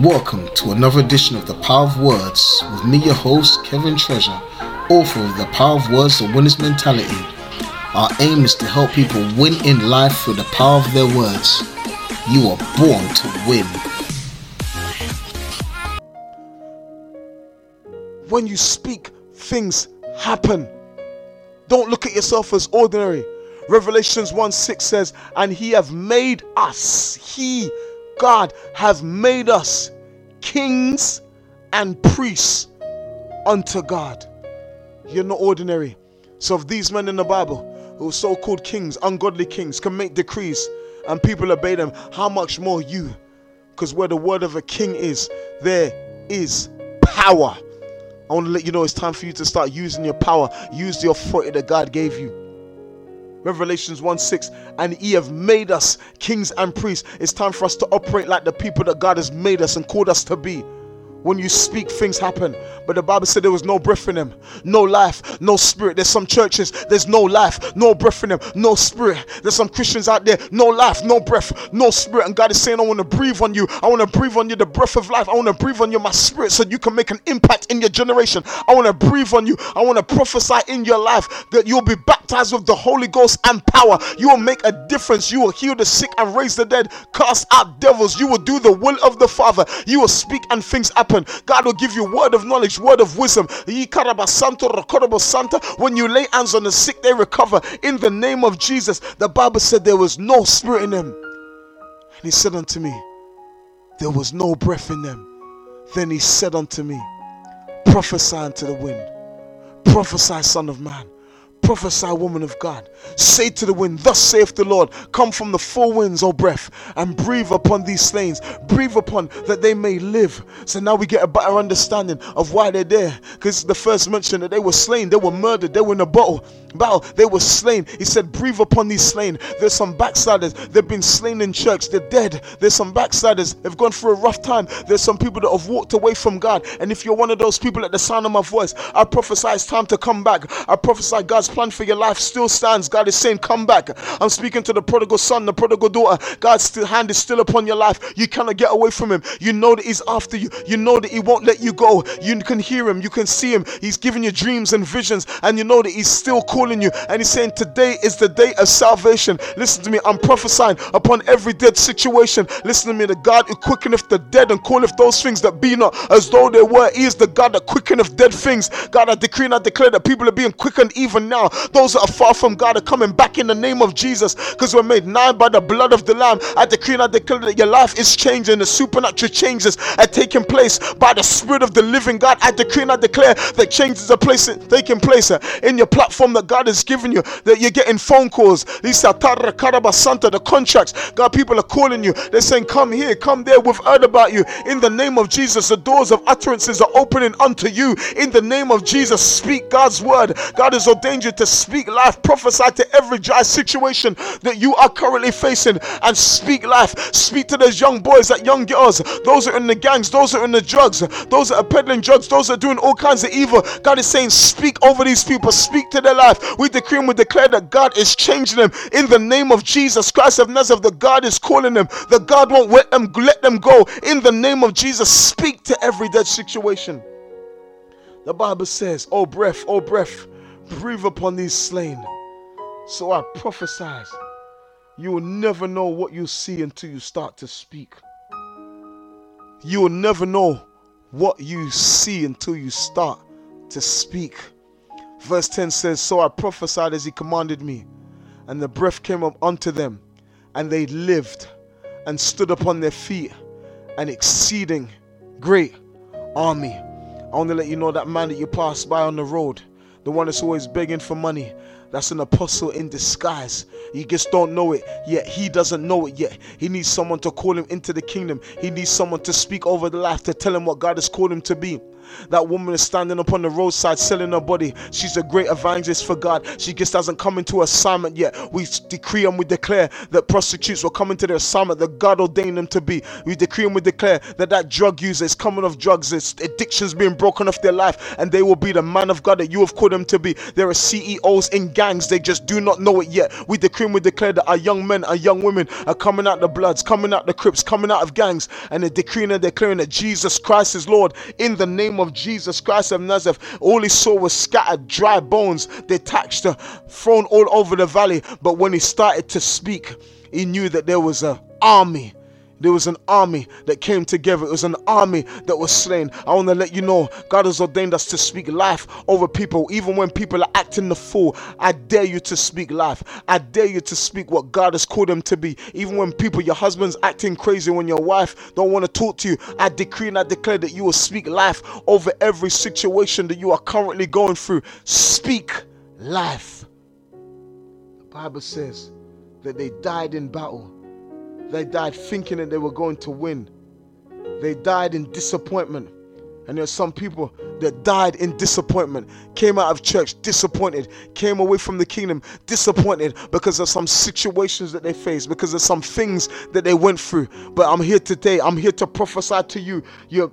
Welcome to another edition of The Power of Words with me, your host, Kevin Treasure, author of The Power of Words, The Winner's Mentality. Our aim is to help people win in life through the power of their words. You are born to win. When you speak, things happen. Don't look at yourself as ordinary. Revelations 1 6 says, And he have made us, he, God, have made us kings and priests unto God. You're not ordinary. So if these men in the Bible, who are so-called kings, ungodly kings, can make decrees and people obey them, how much more you? Because where the word of a king is, there is power. I want to let you know it's time for you to start using your power. Use the authority that God gave you. Revelations 1 6, and ye have made us kings and priests. It's time for us to operate like the people that God has made us and called us to be. When you speak, things happen. But the Bible said there was no breath in them, no life, no spirit. There's some churches, there's no life, no breath in them, no spirit. There's some Christians out there, no life, no breath, no spirit. And God is saying, I want to breathe on you. I want to breathe on you the breath of life. I want to breathe on you my spirit so you can make an impact in your generation. I want to breathe on you. I want to prophesy in your life that you'll be baptized with the Holy Ghost and power. You will make a difference. You will heal the sick and raise the dead, cast out devils. You will do the will of the Father. You will speak and things happen. God will give you word of knowledge, word of wisdom. When you lay hands on the sick, they recover. In the name of Jesus, the Bible said there was no spirit in them. And he said unto me, There was no breath in them. Then he said unto me, Prophesy unto the wind, prophesy, Son of Man. Prophesy, woman of God. Say to the wind, Thus saith the Lord, Come from the four winds, O breath, and breathe upon these slains. Breathe upon that they may live. So now we get a better understanding of why they're there. Because the first mention that they were slain, they were murdered, they were in a bottle. Battle, they were slain. He said, Breathe upon these slain. There's some backsliders, they've been slain in church, they're dead. There's some backsliders, they've gone through a rough time. There's some people that have walked away from God. And if you're one of those people at the sound of my voice, I prophesy it's time to come back. I prophesy God's plan for your life still stands. God is saying, Come back. I'm speaking to the prodigal son, the prodigal daughter. God's hand is still upon your life. You cannot get away from Him. You know that He's after you. You know that He won't let you go. You can hear Him. You can see Him. He's giving you dreams and visions. And you know that He's still calling you. And He's saying, Today is the day of salvation. Listen to me. I'm prophesying upon every dead situation. Listen to me. The God who quickeneth the dead and calleth those things that be not as though they were. He is the God that quickeneth dead things. God, I decree and I declare that people are being quickened even now. Those that are far from God are coming back in the name of Jesus because we're made nigh by the blood of the Lamb. I decree and I declare that your life is changing. The supernatural changes are taking place by the Spirit of the living God. I decree and I declare that changes are place, taking place in your platform that God has given you. That you're getting phone calls. Santa, the contracts. God, people are calling you. They're saying, Come here, come there. We've heard about you. In the name of Jesus, the doors of utterances are opening unto you. In the name of Jesus, speak God's word. God has ordained you to speak life. Prophesy to every dry situation that you are currently facing and speak life. Speak to those young boys, that young girls, those are in the gangs, those are in the drugs, those that are peddling drugs, those that are doing all kinds of evil. God is saying, Speak over these people, speak to their life. We decree and we declare that God is changing them in the name of Jesus Christ of Nazareth. The God is calling them, the God won't let them let them go in the name of Jesus. Speak to every dead situation. The Bible says, Oh breath, oh breath, breathe upon these slain. So I prophesy. You will never know what you see until you start to speak. You will never know what you see until you start to speak. Verse 10 says, So I prophesied as he commanded me, and the breath came up unto them, and they lived and stood upon their feet, an exceeding great army. I want to let you know that man that you pass by on the road, the one that's always begging for money, that's an apostle in disguise. You just don't know it yet. He doesn't know it yet. He needs someone to call him into the kingdom. He needs someone to speak over the life, to tell him what God has called him to be. That woman is standing upon the roadside selling her body. She's a great evangelist for God. She just hasn't come into assignment yet. We decree and we declare that prostitutes will come into their assignment that God ordained them to be. We decree and we declare that that drug user is coming off drugs, its addictions being broken off their life, and they will be the man of God that you have called them to be. There are CEOs in gangs, they just do not know it yet. We decree and we declare that our young men, our young women are coming out the bloods, coming out the crips, coming out of gangs, and they're decreeing and declaring that Jesus Christ is Lord in the name of Jesus Christ of Nazareth. All he saw was scattered, dry bones, detached, uh, thrown all over the valley. But when he started to speak, he knew that there was an army there was an army that came together. It was an army that was slain. I want to let you know God has ordained us to speak life over people, even when people are acting the fool. I dare you to speak life. I dare you to speak what God has called them to be. Even when people, your husband's acting crazy, when your wife don't want to talk to you, I decree and I declare that you will speak life over every situation that you are currently going through. Speak life. The Bible says that they died in battle they died thinking that they were going to win. They died in disappointment. And there's some people that died in disappointment, came out of church disappointed, came away from the kingdom disappointed because of some situations that they faced, because of some things that they went through. But I'm here today. I'm here to prophesy to you.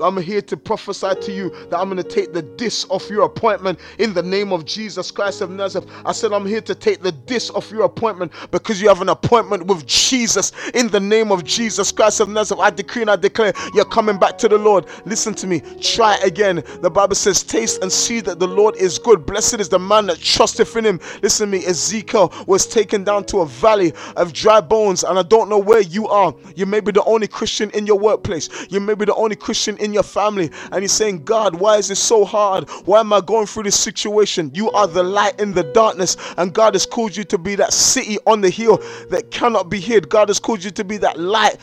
I'm here to prophesy to you that I'm going to take the dis off your appointment in the name of Jesus Christ of Nazareth. I said, I'm here to take the dis off your appointment because you have an appointment with Jesus in the name of Jesus Christ of Nazareth. I decree and I declare you're coming back to the Lord. Listen to me try again. The Bible says, Taste and see that the Lord is good. Blessed is the man that trusteth in him. Listen to me, Ezekiel was taken down to a valley of dry bones, and I don't know where you are. You may be the only Christian in your workplace, you may be the only Christian in your family, and you're saying, God, why is this so hard? Why am I going through this situation? You are the light in the darkness, and God has called you to be that city on the hill that cannot be hid. God has called you to be that light,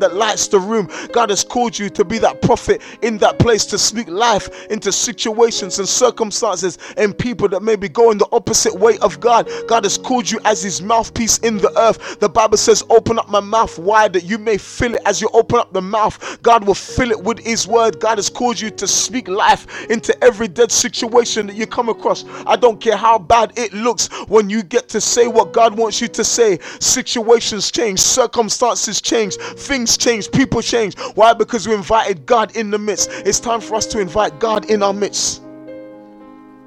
that lights the room. God has called you to be that prophet in that place to speak life into situations and circumstances and people that may be going the opposite way of God. God has called you as his mouthpiece in the earth. The Bible says, Open up my mouth wide that you may fill it. As you open up the mouth, God will fill it with his word. God has called you to speak life into every dead situation that you come across. I don't care how bad it looks when you get to say what God wants you to say. Situations change, circumstances change, things change, people change. Why? Because we invited God God in the midst. It's time for us to invite God in our midst.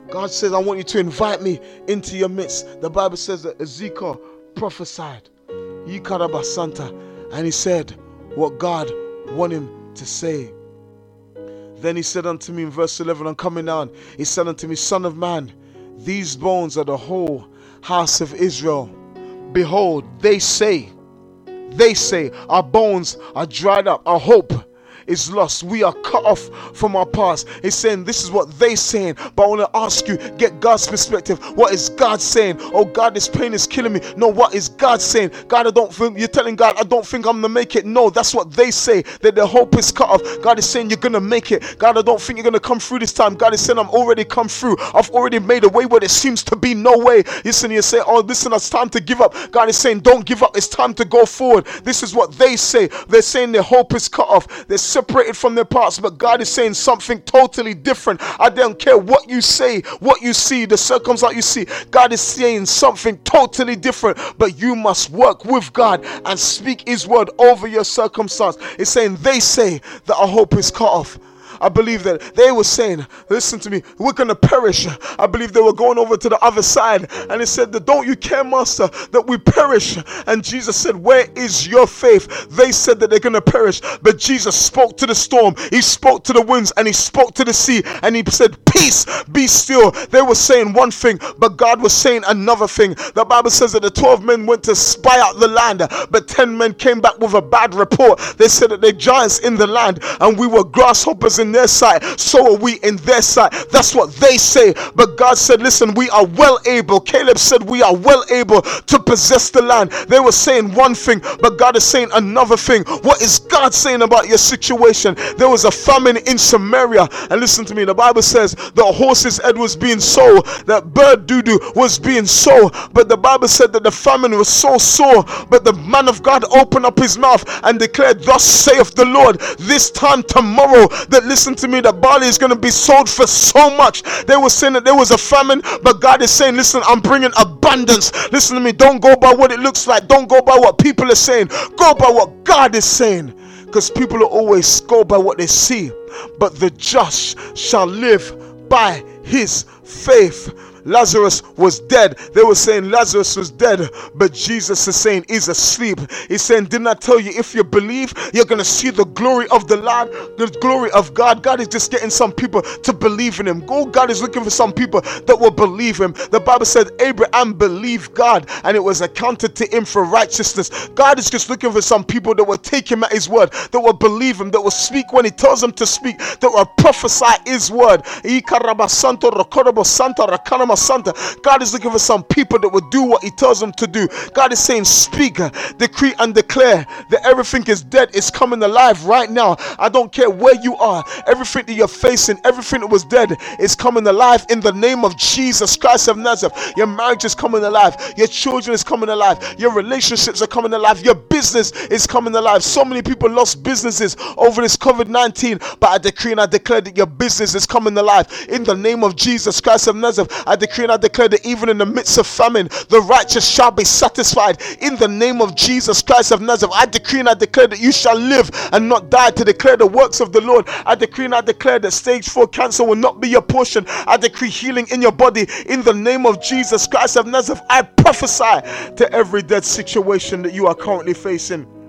God says, I want you to invite me into your midst. The Bible says that Ezekiel prophesied, Santa, and he said what God wanted him to say. Then he said unto me in verse 11, I'm coming down. He said unto me, Son of man, these bones are the whole house of Israel. Behold, they say, they say, our bones are dried up, our hope is lost. We are cut off from our past. He's saying this is what they're saying. But I want to ask you, get God's perspective. What is God saying? Oh God, this pain is killing me. No, what is God saying? God, I don't think you're telling God, I don't think I'm gonna make it. No, that's what they say. That their hope is cut off. God is saying you're gonna make it. God, I don't think you're gonna come through this time. God is saying I'm already come through. I've already made a way where there seems to be no way. Listen, you say, Oh, listen, it's time to give up. God is saying, Don't give up, it's time to go forward. This is what they say. They're saying their hope is cut off. They're separated from their past, but God is saying something totally different. I don't care what you say, what you see, the circumstance you see. God is saying something totally different, but you must work with God and speak His word over your circumstance. It's saying they say that our hope is cut off. I believe that they were saying, Listen to me, we're going to perish. I believe they were going over to the other side and he said, Don't you care, Master, that we perish? And Jesus said, Where is your faith? They said that they're going to perish, but Jesus spoke to the storm, he spoke to the winds, and he spoke to the sea, and he said, Peace, be still. They were saying one thing, but God was saying another thing. The Bible says that the 12 men went to spy out the land, but 10 men came back with a bad report. They said that they're giants in the land, and we were grasshoppers in their sight, so are we in their sight. That's what they say. But God said, Listen, we are well able. Caleb said, We are well able to possess the land. They were saying one thing, but God is saying another thing. What is God saying about your situation? There was a famine in Samaria. And listen to me, the Bible says the horse's head was being sold, that bird doo doo was being sold. But the Bible said that the famine was so sore. But the man of God opened up his mouth and declared, Thus saith the Lord, this time tomorrow, that listen to me, the barley is going to be sold for so much. They were saying that there was a famine, but God is saying, Listen, I'm bringing abundance. Listen to me, don't go by what it looks like, don't go by what people are saying, go by what God is saying. Because people will always go by what they see, but the just shall live by his faith. Lazarus was dead. They were saying Lazarus was dead, but Jesus is saying he's asleep. He's saying, Didn't I tell you if you believe, you're going to see the glory of the Lord, the glory of God? God is just getting some people to believe in Him. Oh, God is looking for some people that will believe Him. The Bible said Abraham believed God and it was accounted to him for righteousness. God is just looking for some people that will take Him at His word, that will believe Him, that will speak when He tells them to speak, that will prophesy His word. Santa. God is looking for some people that will do what He tells them to do. God is saying, Speak, decree, and declare that everything is dead is coming alive right now. I don't care where you are, everything that you're facing, everything that was dead is coming alive in the name of Jesus Christ of Nazareth. Your marriage is coming alive, your children is coming alive, your relationships are coming alive, your business is coming alive. So many people lost businesses over this COVID 19, but I decree and I declare that your business is coming alive in the name of Jesus Christ of Nazareth. I decree and I declare that even in the midst of famine, the righteous shall be satisfied in the name of Jesus Christ of Nazareth. I decree and I declare that you shall live and not die to declare the works of the Lord. I decree and I declare that stage four cancer will not be your portion. I decree healing in your body in the name of Jesus Christ of Nazareth. I prophesy to every dead situation that you are currently facing.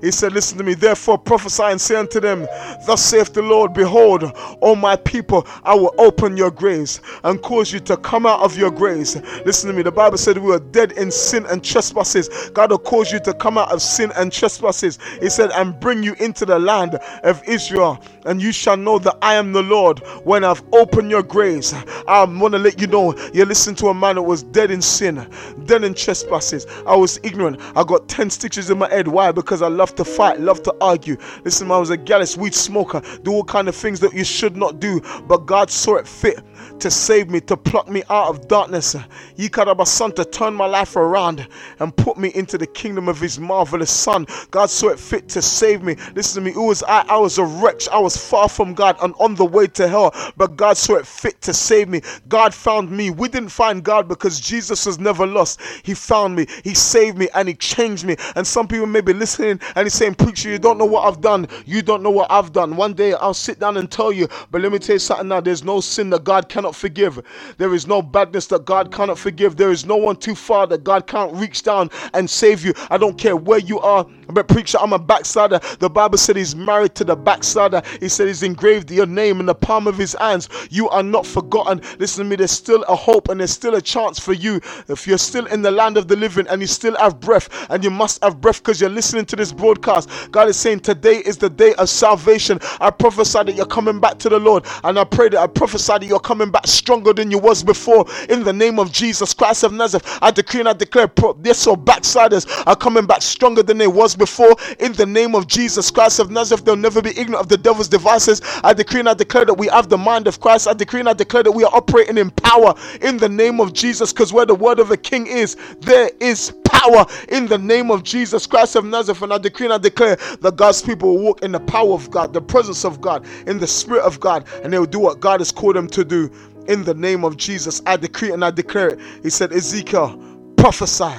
He said, Listen to me, therefore prophesy and say unto them, Thus saith the Lord, Behold, O my people, I will open your graves and cause you to come out of your graves. Listen to me, the Bible said we were dead in sin and trespasses. God will cause you to come out of sin and trespasses. He said, And bring you into the land of Israel, and you shall know that I am the Lord when I've opened your graves. I want to let you know you listen to a man that was dead in sin, dead in trespasses. I was ignorant. I got 10 stitches in my head. Why? Because I love love to fight, love to argue. Listen, I was a gallus, weed smoker, do all kind of things that you should not do. But God saw it fit to save me, to pluck me out of darkness. He cut up a son to turn my life around and put me into the kingdom of his marvelous son. God saw it fit to save me. Listen to me, it was I, I was a wretch. I was far from God and on the way to hell. But God saw it fit to save me. God found me. We didn't find God because Jesus was never lost. He found me, He saved me, and He changed me. And some people may be listening and He's saying, Preacher, you don't know what I've done. You don't know what I've done. One day I'll sit down and tell you, but let me tell you something now. There's no sin that God cannot forgive. There is no badness that God cannot forgive. There is no one too far that God can't reach down and save you. I don't care where you are. But preacher, I'm a backslider. The Bible said he's married to the backslider. He said he's engraved your name in the palm of his hands. You are not forgotten. Listen to me, there's still a hope and there's still a chance for you. If you're still in the land of the living and you still have breath, and you must have breath because you're listening to this broadcast, God is saying today is the day of salvation. I prophesy that you're coming back to the Lord, and I pray that I prophesy that you're coming back stronger than you was before. In the name of Jesus Christ of Nazareth, I decree and I declare this so backsliders are coming back stronger than they was before. In the name of Jesus Christ of Nazareth, they'll never be ignorant of the devil's devices. I decree and I declare that we have the mind of Christ. I decree and I declare that we are operating in power in the name of Jesus, because where the word of a king is, there is power in the name of Jesus Christ of Nazareth. And I decree and I declare that God's people will walk in the power of God, the presence of God, in the spirit of God, and they will do what God has called them to do. In the name of Jesus, I decree and I declare it. He said, Ezekiel, prophesy.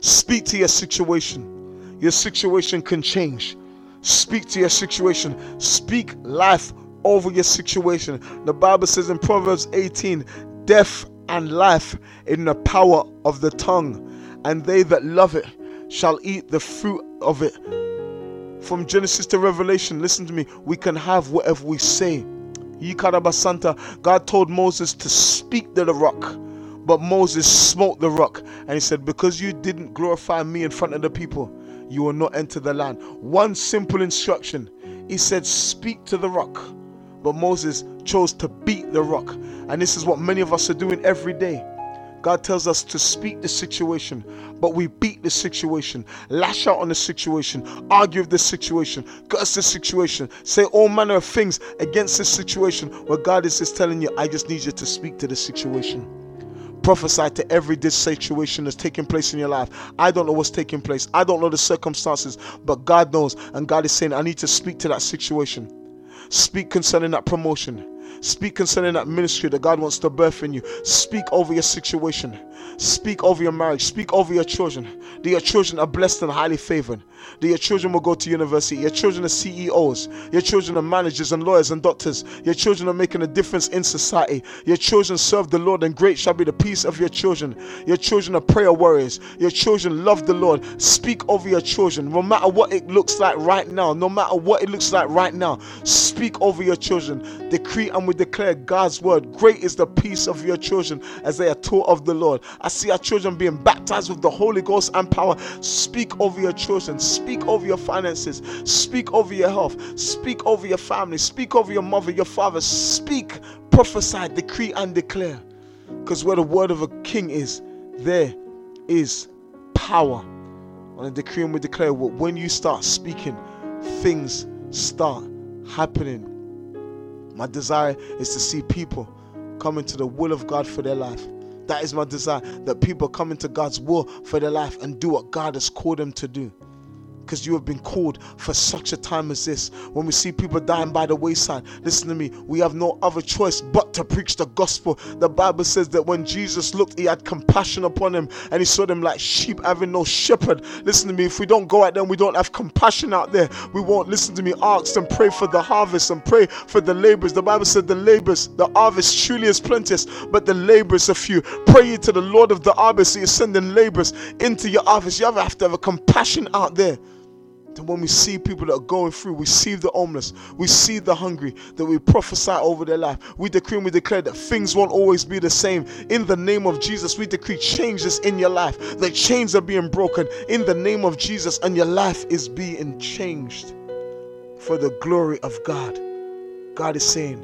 Speak to your situation. Your situation can change. Speak to your situation. Speak life over your situation. The Bible says in Proverbs 18, death and life in the power of the tongue, and they that love it shall eat the fruit of it. From Genesis to Revelation, listen to me, we can have whatever we say. Santa, God told Moses to speak to the rock. But Moses smote the rock and he said, Because you didn't glorify me in front of the people, you will not enter the land. One simple instruction He said, Speak to the rock. But Moses chose to beat the rock. And this is what many of us are doing every day. God tells us to speak the situation, but we beat the situation, lash out on the situation, argue with the situation, curse the situation, say all manner of things against this situation where God is just telling you, I just need you to speak to the situation. Prophesy to every situation that's taking place in your life. I don't know what's taking place. I don't know the circumstances, but God knows. And God is saying, I need to speak to that situation. Speak concerning that promotion. Speak concerning that ministry that God wants to birth in you. Speak over your situation. Speak over your marriage. Speak over your children. That your children are blessed and highly favored. That your children will go to university. Your children are CEOs. Your children are managers and lawyers and doctors. Your children are making a difference in society. Your children serve the Lord, and great shall be the peace of your children. Your children are prayer warriors. Your children love the Lord. Speak over your children. No matter what it looks like right now, no matter what it looks like right now, speak over your children. Decree and we declare God's word. Great is the peace of your children as they are taught of the Lord. I see our children being baptized with the Holy Ghost and power. Speak over your children. Speak over your finances. Speak over your health. Speak over your family. Speak over your mother, your father. Speak, prophesy, decree, and declare. Because where the word of a king is, there is power. On a decree and we declare when you start speaking, things start happening my desire is to see people come into the will of God for their life. That is my desire that people come into God's will for their life and do what God has called them to do because you have been called for such a time as this. When we see people dying by the wayside, listen to me, we have no other choice but to preach the gospel. The Bible says that when Jesus looked, he had compassion upon him and he saw them like sheep having no shepherd. Listen to me, if we don't go out there we don't have compassion out there, we won't listen to me, ask and pray for the harvest and pray for the laborers. The Bible said the laborers, the harvest truly is plenteous, but the laborers are few. Pray to the Lord of the harvest, so you're sending laborers into your harvest. You have to have a compassion out there that when we see people that are going through, we see the homeless, we see the hungry, that we prophesy over their life. We decree and we declare that things won't always be the same. In the name of Jesus, we decree changes in your life. The chains are being broken in the name of Jesus, and your life is being changed for the glory of God. God is saying,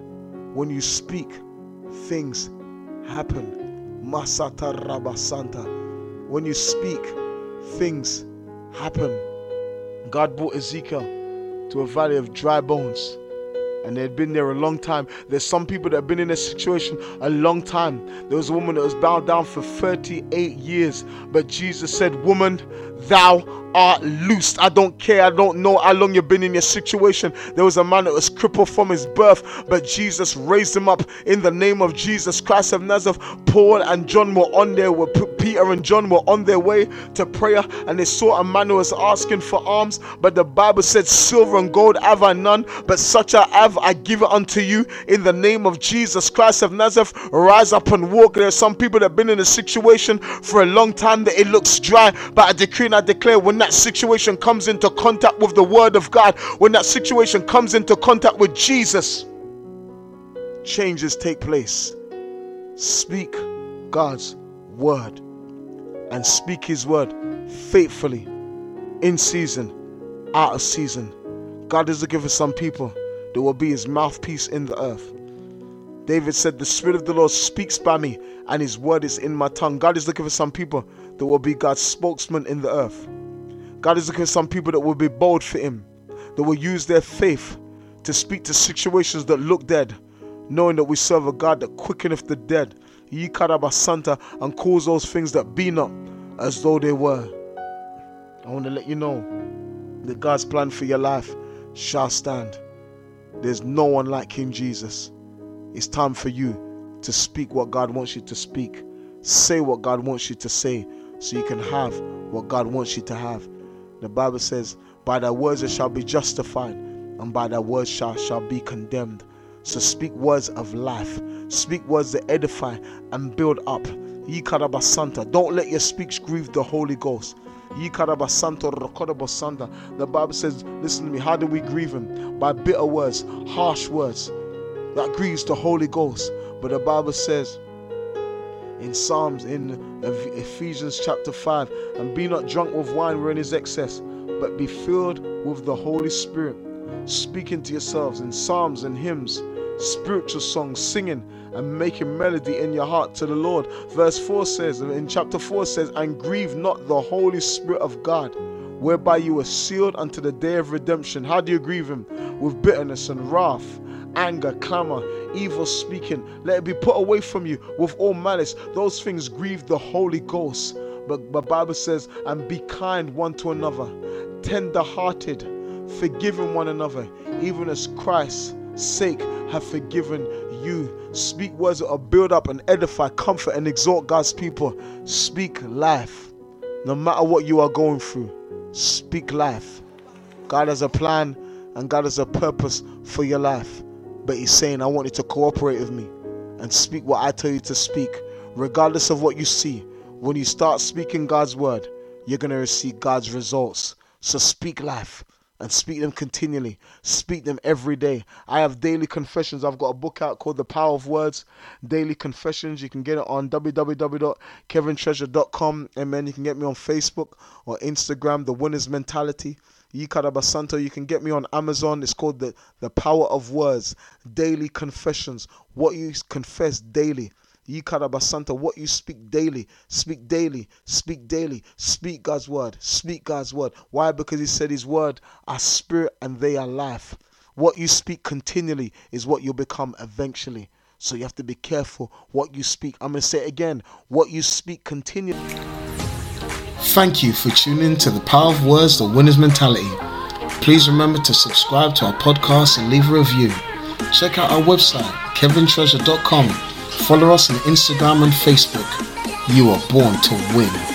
when you speak, things happen. Masata Rabasanta. When you speak, things happen. God brought Ezekiel to a valley of dry bones. And they had been there a long time. There's some people that have been in this situation a long time. There was a woman that was bound down for 38 years. But Jesus said, Woman, thou are loosed. I don't care. I don't know how long you've been in your situation. There was a man that was crippled from his birth, but Jesus raised him up in the name of Jesus Christ of Nazareth. Paul and John were on their way. Peter and John were on their way to prayer, and they saw a man who was asking for alms. But the Bible said, Silver and gold have I none, but such I have I give it unto you in the name of Jesus Christ of Nazareth. Rise up and walk. There are some people that have been in a situation for a long time that it looks dry, but I decree and I declare when that situation comes into contact with the Word of God, when that situation comes into contact with Jesus, changes take place. Speak God's Word and speak His Word faithfully in season, out of season. God is looking for some people that will be His mouthpiece in the earth. David said, The Spirit of the Lord speaks by me, and His word is in my tongue. God is looking for some people that will be God's spokesman in the earth. God is looking for some people that will be bold for Him, that will use their faith to speak to situations that look dead, knowing that we serve a God that quickeneth the dead, Santa, and calls those things that be not as though they were. I want to let you know that God's plan for your life shall stand. There's no one like King Jesus. It's time for you to speak what God wants you to speak. Say what God wants you to say so you can have what God wants you to have. The Bible says, By thy words it shall be justified, and by thy words shall, shall be condemned. So speak words of life, speak words that edify and build up. Don't let your speech grieve the Holy Ghost. The Bible says, listen to me, how do we grieve him? By bitter words, harsh words. That grieves the Holy Ghost. But the Bible says in Psalms, in Ephesians chapter 5, and be not drunk with wine wherein is excess, but be filled with the Holy Spirit. speaking to yourselves in psalms and hymns, spiritual songs, singing and making melody in your heart to the Lord. Verse 4 says, in chapter 4 says, And grieve not the Holy Spirit of God, whereby you were sealed unto the day of redemption. How do you grieve Him? With bitterness and wrath anger, clamor, evil speaking. Let it be put away from you with all malice. Those things grieve the Holy Ghost. But the Bible says, and be kind one to another, tender hearted, forgiving one another, even as Christ's sake have forgiven you. Speak words that will build up and edify, comfort, and exhort God's people. Speak life. No matter what you are going through, speak life. God has a plan and God has a purpose for your life. But He's saying, I want you to cooperate with me and speak what I tell you to speak, regardless of what you see. When you start speaking God's word, you're going to receive God's results. So speak life and speak them continually. Speak them every day. I have daily confessions. I've got a book out called The Power of Words, Daily Confessions. You can get it on www.kevintreasure.com. And then you can get me on Facebook or Instagram, The Winner's Mentality. Yikarabasanto. You can get me on Amazon. It's called the, the Power of Words, Daily Confessions. What you confess daily. Yikarabasanta, what you speak daily, speak daily, speak daily, speak God's word, speak God's word. Why? Because He said His word are spirit and they are life. What you speak continually is what you'll become eventually. So you have to be careful what you speak. I'm going to say it again what you speak continually. Thank you for tuning to the Power of Words, the Winner's Mentality. Please remember to subscribe to our podcast and leave a review. Check out our website, kevintreasure.com Follow us on Instagram and Facebook. You are born to win.